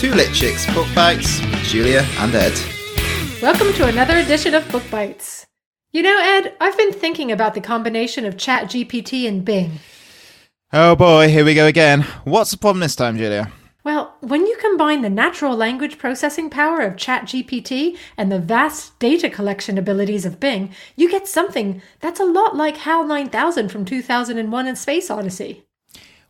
Two Lit Chicks Book Bites, Julia and Ed. Welcome to another edition of Book Bites. You know, Ed, I've been thinking about the combination of ChatGPT and Bing. Oh boy, here we go again. What's the problem this time, Julia? Well, when you combine the natural language processing power of ChatGPT and the vast data collection abilities of Bing, you get something that's a lot like HAL 9000 from 2001 and Space Odyssey.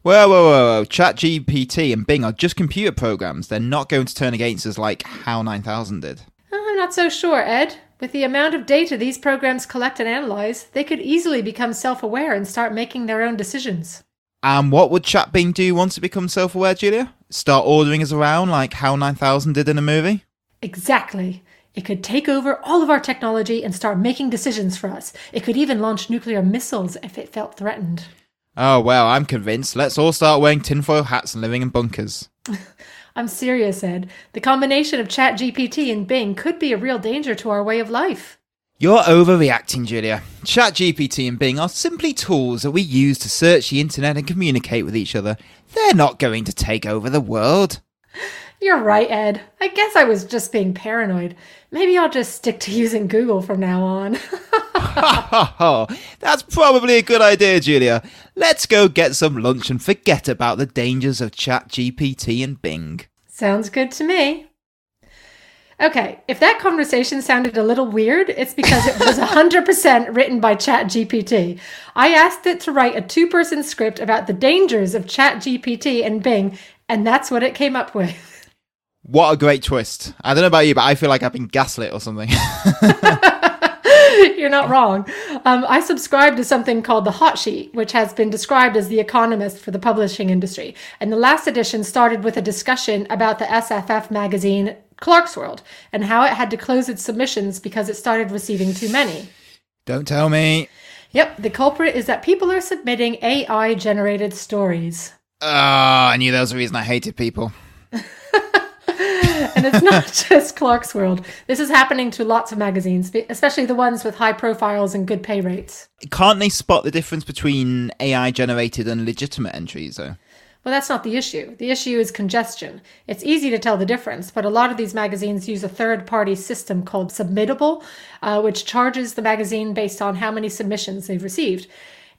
Whoa, whoa, whoa, whoa. ChatGPT and Bing are just computer programs. They're not going to turn against us like HAL 9000 did. I'm not so sure, Ed. With the amount of data these programs collect and analyze, they could easily become self aware and start making their own decisions. And what would Chat Bing do once it becomes self aware, Julia? Start ordering us around like HAL 9000 did in a movie? Exactly. It could take over all of our technology and start making decisions for us. It could even launch nuclear missiles if it felt threatened. Oh, well, I'm convinced. Let's all start wearing tinfoil hats and living in bunkers. I'm serious, Ed. The combination of ChatGPT and Bing could be a real danger to our way of life. You're overreacting, Julia. ChatGPT and Bing are simply tools that we use to search the internet and communicate with each other. They're not going to take over the world. You're right, Ed. I guess I was just being paranoid. Maybe I'll just stick to using Google from now on. That's probably a good idea, Julia. Let's go get some lunch and forget about the dangers of ChatGPT and Bing. Sounds good to me. Okay, if that conversation sounded a little weird, it's because it was 100% written by ChatGPT. I asked it to write a two person script about the dangers of ChatGPT and Bing, and that's what it came up with. What a great twist. I don't know about you, but I feel like I've been gaslit or something. You're not wrong. Um, I subscribe to something called the Hot Sheet, which has been described as the economist for the publishing industry. And the last edition started with a discussion about the SFF magazine Clarkesworld and how it had to close its submissions because it started receiving too many. Don't tell me. Yep, the culprit is that people are submitting AI generated stories. Oh, I knew that was the reason I hated people. and it's not just Clarkesworld. This is happening to lots of magazines, especially the ones with high profiles and good pay rates. Can't they spot the difference between AI generated and legitimate entries, though? Well, that's not the issue. The issue is congestion. It's easy to tell the difference, but a lot of these magazines use a third party system called Submittable, uh, which charges the magazine based on how many submissions they've received.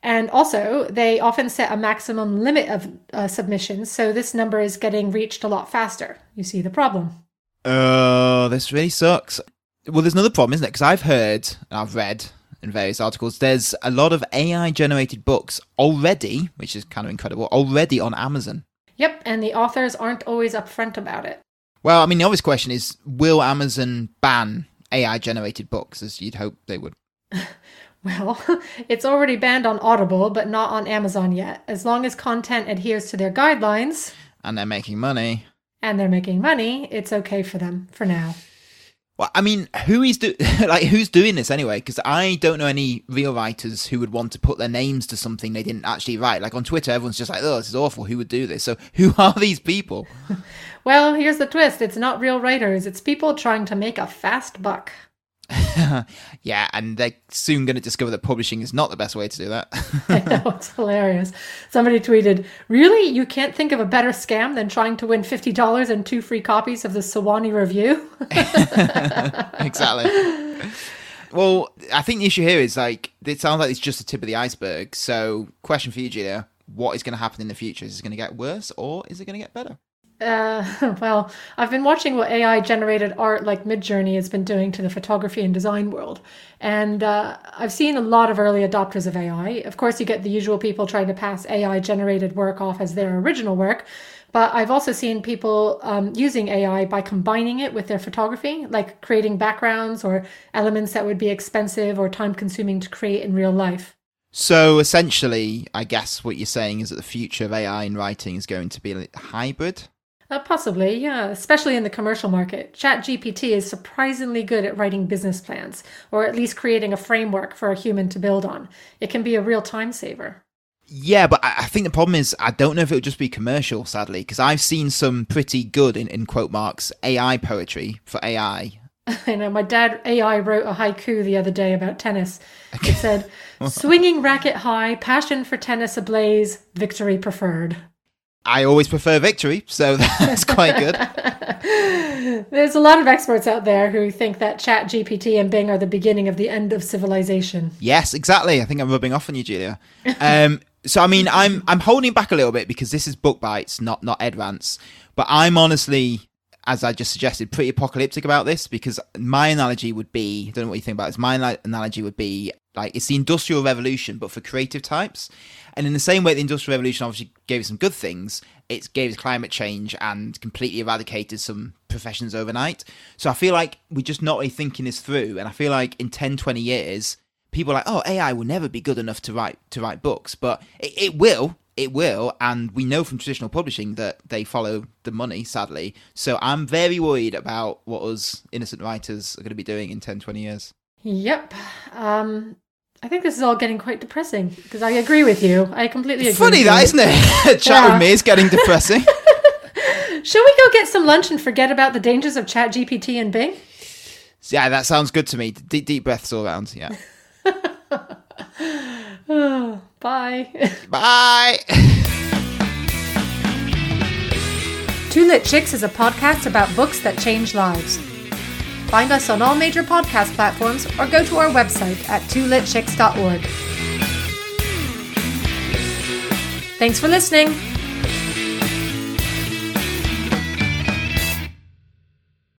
And also, they often set a maximum limit of uh, submissions, so this number is getting reached a lot faster. You see the problem. Oh, this really sucks. Well, there's another problem, isn't it? Because I've heard, and I've read in various articles, there's a lot of AI generated books already, which is kind of incredible, already on Amazon. Yep, and the authors aren't always upfront about it. Well, I mean, the obvious question is will Amazon ban AI generated books, as you'd hope they would? Well, it's already banned on Audible, but not on Amazon yet. As long as content adheres to their guidelines. And they're making money. And they're making money, it's okay for them for now. Well, I mean, who is do like who's doing this anyway? Because I don't know any real writers who would want to put their names to something they didn't actually write. Like on Twitter, everyone's just like, "Oh, this is awful. Who would do this?" So, who are these people? well, here's the twist: it's not real writers; it's people trying to make a fast buck. yeah, and they're soon going to discover that publishing is not the best way to do that. I know, it's hilarious. Somebody tweeted, Really? You can't think of a better scam than trying to win $50 and two free copies of the Sewanee Review? exactly. Well, I think the issue here is like, it sounds like it's just the tip of the iceberg. So, question for you, Julia what is going to happen in the future? Is it going to get worse or is it going to get better? Uh, well, I've been watching what AI generated art like Midjourney has been doing to the photography and design world. And uh, I've seen a lot of early adopters of AI. Of course, you get the usual people trying to pass AI generated work off as their original work. But I've also seen people um, using AI by combining it with their photography, like creating backgrounds or elements that would be expensive or time consuming to create in real life. So essentially, I guess what you're saying is that the future of AI in writing is going to be a hybrid uh, possibly, yeah, especially in the commercial market. ChatGPT is surprisingly good at writing business plans, or at least creating a framework for a human to build on. It can be a real time saver. Yeah, but I think the problem is I don't know if it would just be commercial, sadly, because I've seen some pretty good, in, in quote marks, AI poetry for AI. I know my dad AI wrote a haiku the other day about tennis. It said, "Swinging racket high, passion for tennis ablaze, victory preferred." I always prefer victory, so that's quite good. There's a lot of experts out there who think that Chat GPT and Bing are the beginning of the end of civilization. Yes, exactly. I think I'm rubbing off on you, Julia. Um, so I mean, I'm I'm holding back a little bit because this is book bites, not not Ed rants. But I'm honestly, as I just suggested, pretty apocalyptic about this because my analogy would be I don't know what you think about this. My analogy would be like it's the industrial revolution, but for creative types. And in the same way, the industrial revolution obviously gave us some good things. It gave us climate change and completely eradicated some professions overnight. So I feel like we're just not really thinking this through. And I feel like in 10, 20 years, people are like, oh, AI will never be good enough to write to write books, but it, it will. It will, and we know from traditional publishing that they follow the money, sadly. So I'm very worried about what us innocent writers are going to be doing in 10, 20 years. Yep. Um, I think this is all getting quite depressing because I agree with you. I completely agree. Funny that, isn't it? Chat Yeah. with me is getting depressing. Shall we go get some lunch and forget about the dangers of Chat GPT and Bing? yeah, that sounds good to me. Deep, deep breaths all around. Yeah. Bye. Bye. Two Lit Chicks is a podcast about books that change lives. Find us on all major podcast platforms or go to our website at twolitchicks.org. Thanks for listening.